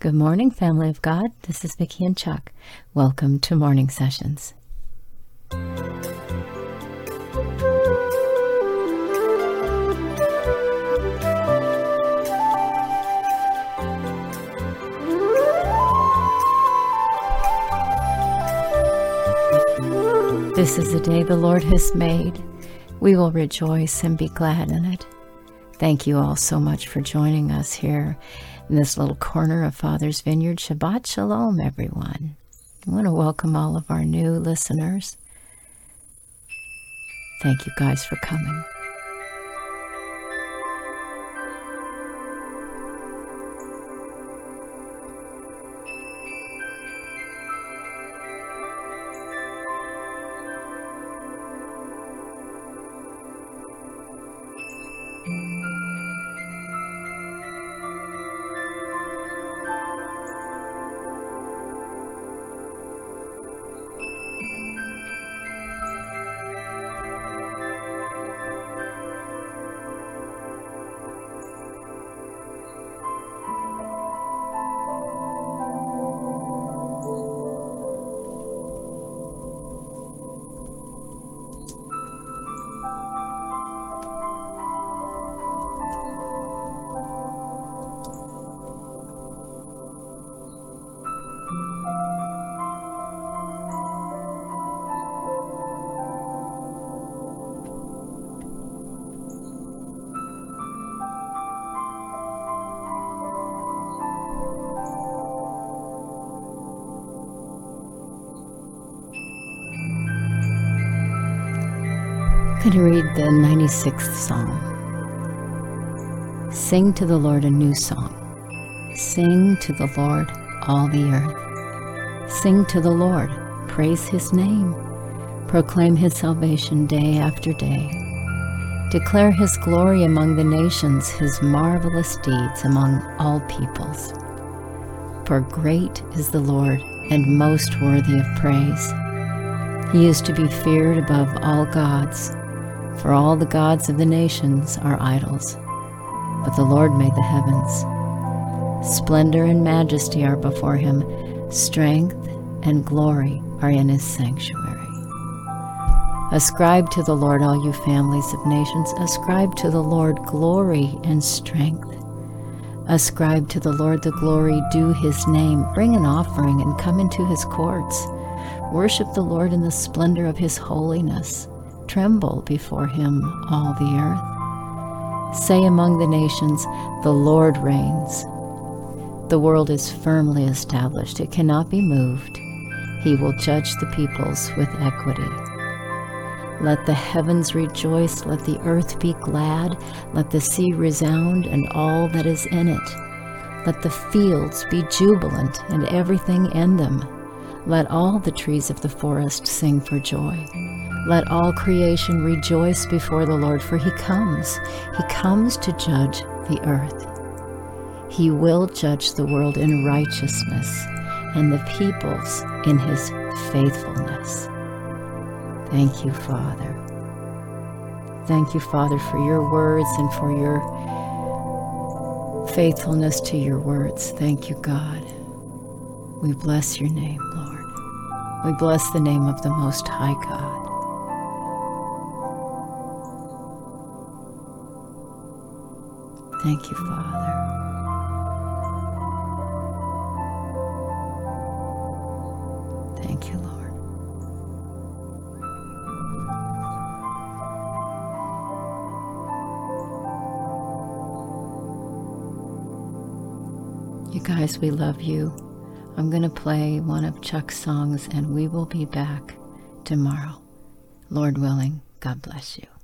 Good morning, family of God. This is Vicki and Chuck. Welcome to Morning Sessions. This is the day the Lord has made. We will rejoice and be glad in it. Thank you all so much for joining us here in this little corner of Father's Vineyard. Shabbat Shalom, everyone. I want to welcome all of our new listeners. Thank you guys for coming. To read the 96th Psalm. Sing to the Lord a new song. Sing to the Lord, all the earth. Sing to the Lord, praise his name. Proclaim his salvation day after day. Declare his glory among the nations, his marvelous deeds among all peoples. For great is the Lord and most worthy of praise. He is to be feared above all gods for all the gods of the nations are idols, but the Lord made the heavens. Splendor and majesty are before him, strength and glory are in his sanctuary. Ascribe to the Lord, all you families of nations. Ascribe to the Lord glory and strength. Ascribe to the Lord the glory due his name. Bring an offering and come into his courts. Worship the Lord in the splendor of his holiness tremble before him, all the earth. Say among the nations, The Lord reigns. The world is firmly established, it cannot be moved. He will judge the peoples with equity. Let the heavens rejoice, let the earth be glad, let the sea resound and all that is in it. Let the fields be jubilant and everything in them. Let all the trees of the forest sing for joy. Let all creation rejoice before the Lord, for he comes. He comes to judge the earth. He will judge the world in righteousness and the peoples in his faithfulness. Thank you, Father. Thank you, Father, for your words and for your faithfulness to your words. Thank you, God. We bless your name, Lord. We bless the name of the Most High God. Thank you, Father. Thank you, Lord. You guys, we love you. I'm going to play one of Chuck's songs and we will be back tomorrow. Lord willing, God bless you.